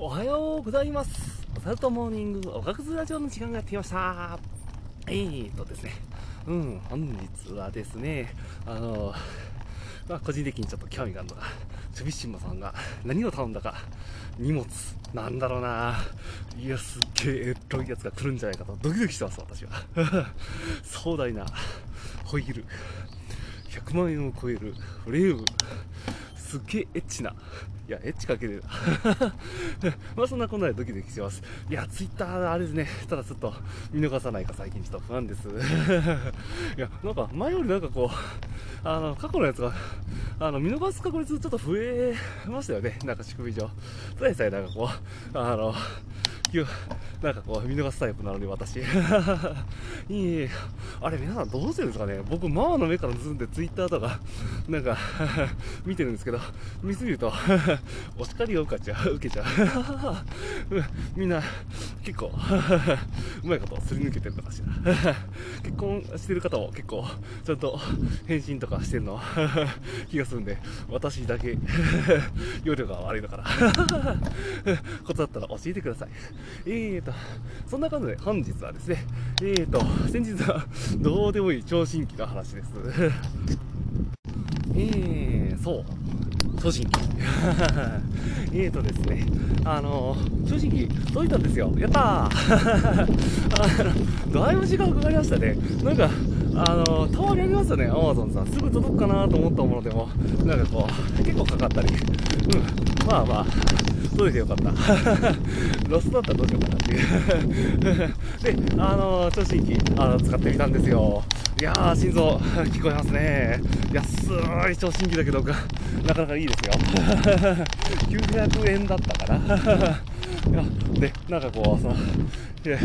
おはようございます。おさるとモーニングおかくずラジオの時間がやってきました。えーとですね、うん、本日はですね、あの、まあ、個人的にちょっと興味があるのが、チョビシンマさんが何を頼んだか、荷物、なんだろうな、いや、すっげえエロいやつが来るんじゃないかと、ドキドキしてます、私は。壮大なホイール、100万円を超えるフレーム、すっげえエッチな。いや、エッチかける。まあそんなこんなでドキドキしてます。いや、ツイッターあれですね。ただちょっと見逃さないか最近ちょっと不安です。いや、なんか前よりなんかこう、あの、過去のやつが、あの、見逃す確率ちょっと増えましたよね。なんか仕組み上。それさえなんかこう、あの、なんかこう見逃すタイプなのに私。いいあれ皆さんどうしてるんですかね。僕ママの目から盗んでツイッターとかなんか 見てるんですけど見すぎると お叱りを受けちゃう受けちゃう。みんな結構 うまいことすり抜けてるのかしら。結婚してる方も結構ちゃんと返信とかしてるの 気がするんで私だけ容量が悪いのかな。ことだったら教えてください。えーと、そんな感じで本日はですね、えーと、先日はどうでもいい聴診器の話です。えー、そう、聴診器。えーとですね、あの、聴診器届いたんですよ。やったーあの だいぶ時間かかりましたね。なんか、あの、たまにありますよね、アマゾンさん。すぐ届くかなと思ったものでも、なんかこう、結構かかったり。うん、まあまあ、届いてよかった。ロスだったらどうしようかなっていう。で、あの、聴診器、あの、使ってみたんですよ。いやー、心臓、聞こえますね。安い聴診器だけど、なかなかいいですよ。900円だったかな。で、なんかこう、その、いや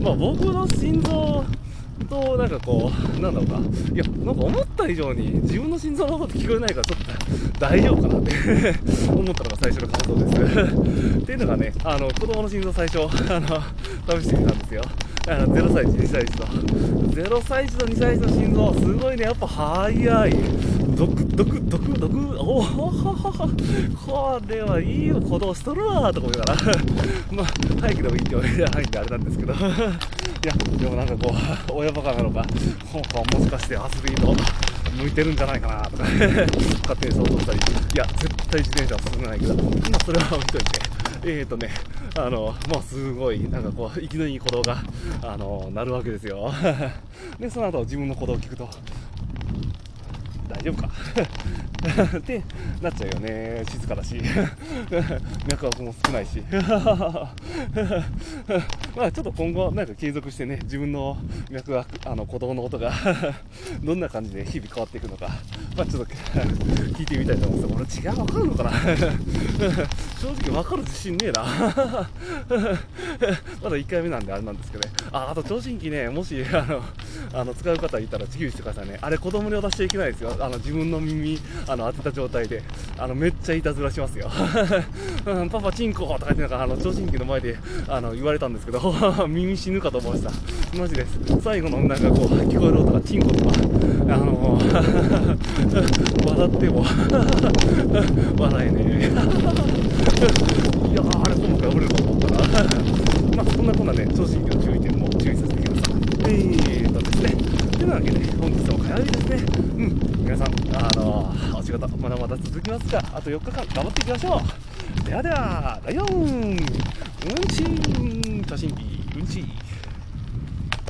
まあ僕の心臓、と、なんかこう、なんだろうな。いや、なんか思った以上に自分の心臓のこと聞こえないからちょっと大丈夫かなって思ったのが最初の感想です。っていうのがね、あの、子供の心臓最初、あの、試してみたんですよ。あの、0歳児、2歳児と。0歳児と2歳児の心臓、すごいね、やっぱ速い。ドクドクドクドク、おほほほほ、これはいいよ、行動しとるわ、と思いながら。まあ、早くでもいいってわけじゃないんであれなんですけど。いや、でもなんかこう、親バカなのか、もしかしてアスリート向いてるんじゃないかなとか、勝手に想像したり、いや、絶対自転車は進めないけど、まあそれは置いといて、えーとね、あの、もうすごい、なんかこう、生きのいい鼓動が、あの、なるわけですよ。で、その後自分の鼓動を聞くと、大丈夫か？ってなっちゃうよね。静かだし。脈拍も少ないし。まあちょっと今後なんか継続してね自分の脈拍あの鼓動の音がどんな感じで日々変わっていくのか。まあちょっと聞いてみたいと思うんですけど俺違い分かるのかな？正直分かる自信ねえな。まだ1回目なんであれなんですけどね。ああと聴診器ねもしあのあの使う方いたら注意してくださいね。あれ子供に渡しちゃいけないですよ。あの自分の耳あの当てた状態であのめっちゃいたずらしますよ、うん、パパチンコとか言ってなんかあの聴診器の前であの言われたんですけど 耳死ぬかと思いました。マジです。最後のなんかこう聞こえる音がチンコとかあの 笑っても 笑えねえ。いやあれ今回折れると思ったな。まあそんなこんなね聴診器の注意点も注意させてください。えーとですね。というわけで本日も火曜日ですね。まだまだ続きますがあと4日間頑張っていきましょう。ではではライオン。うんちん。都心日うんち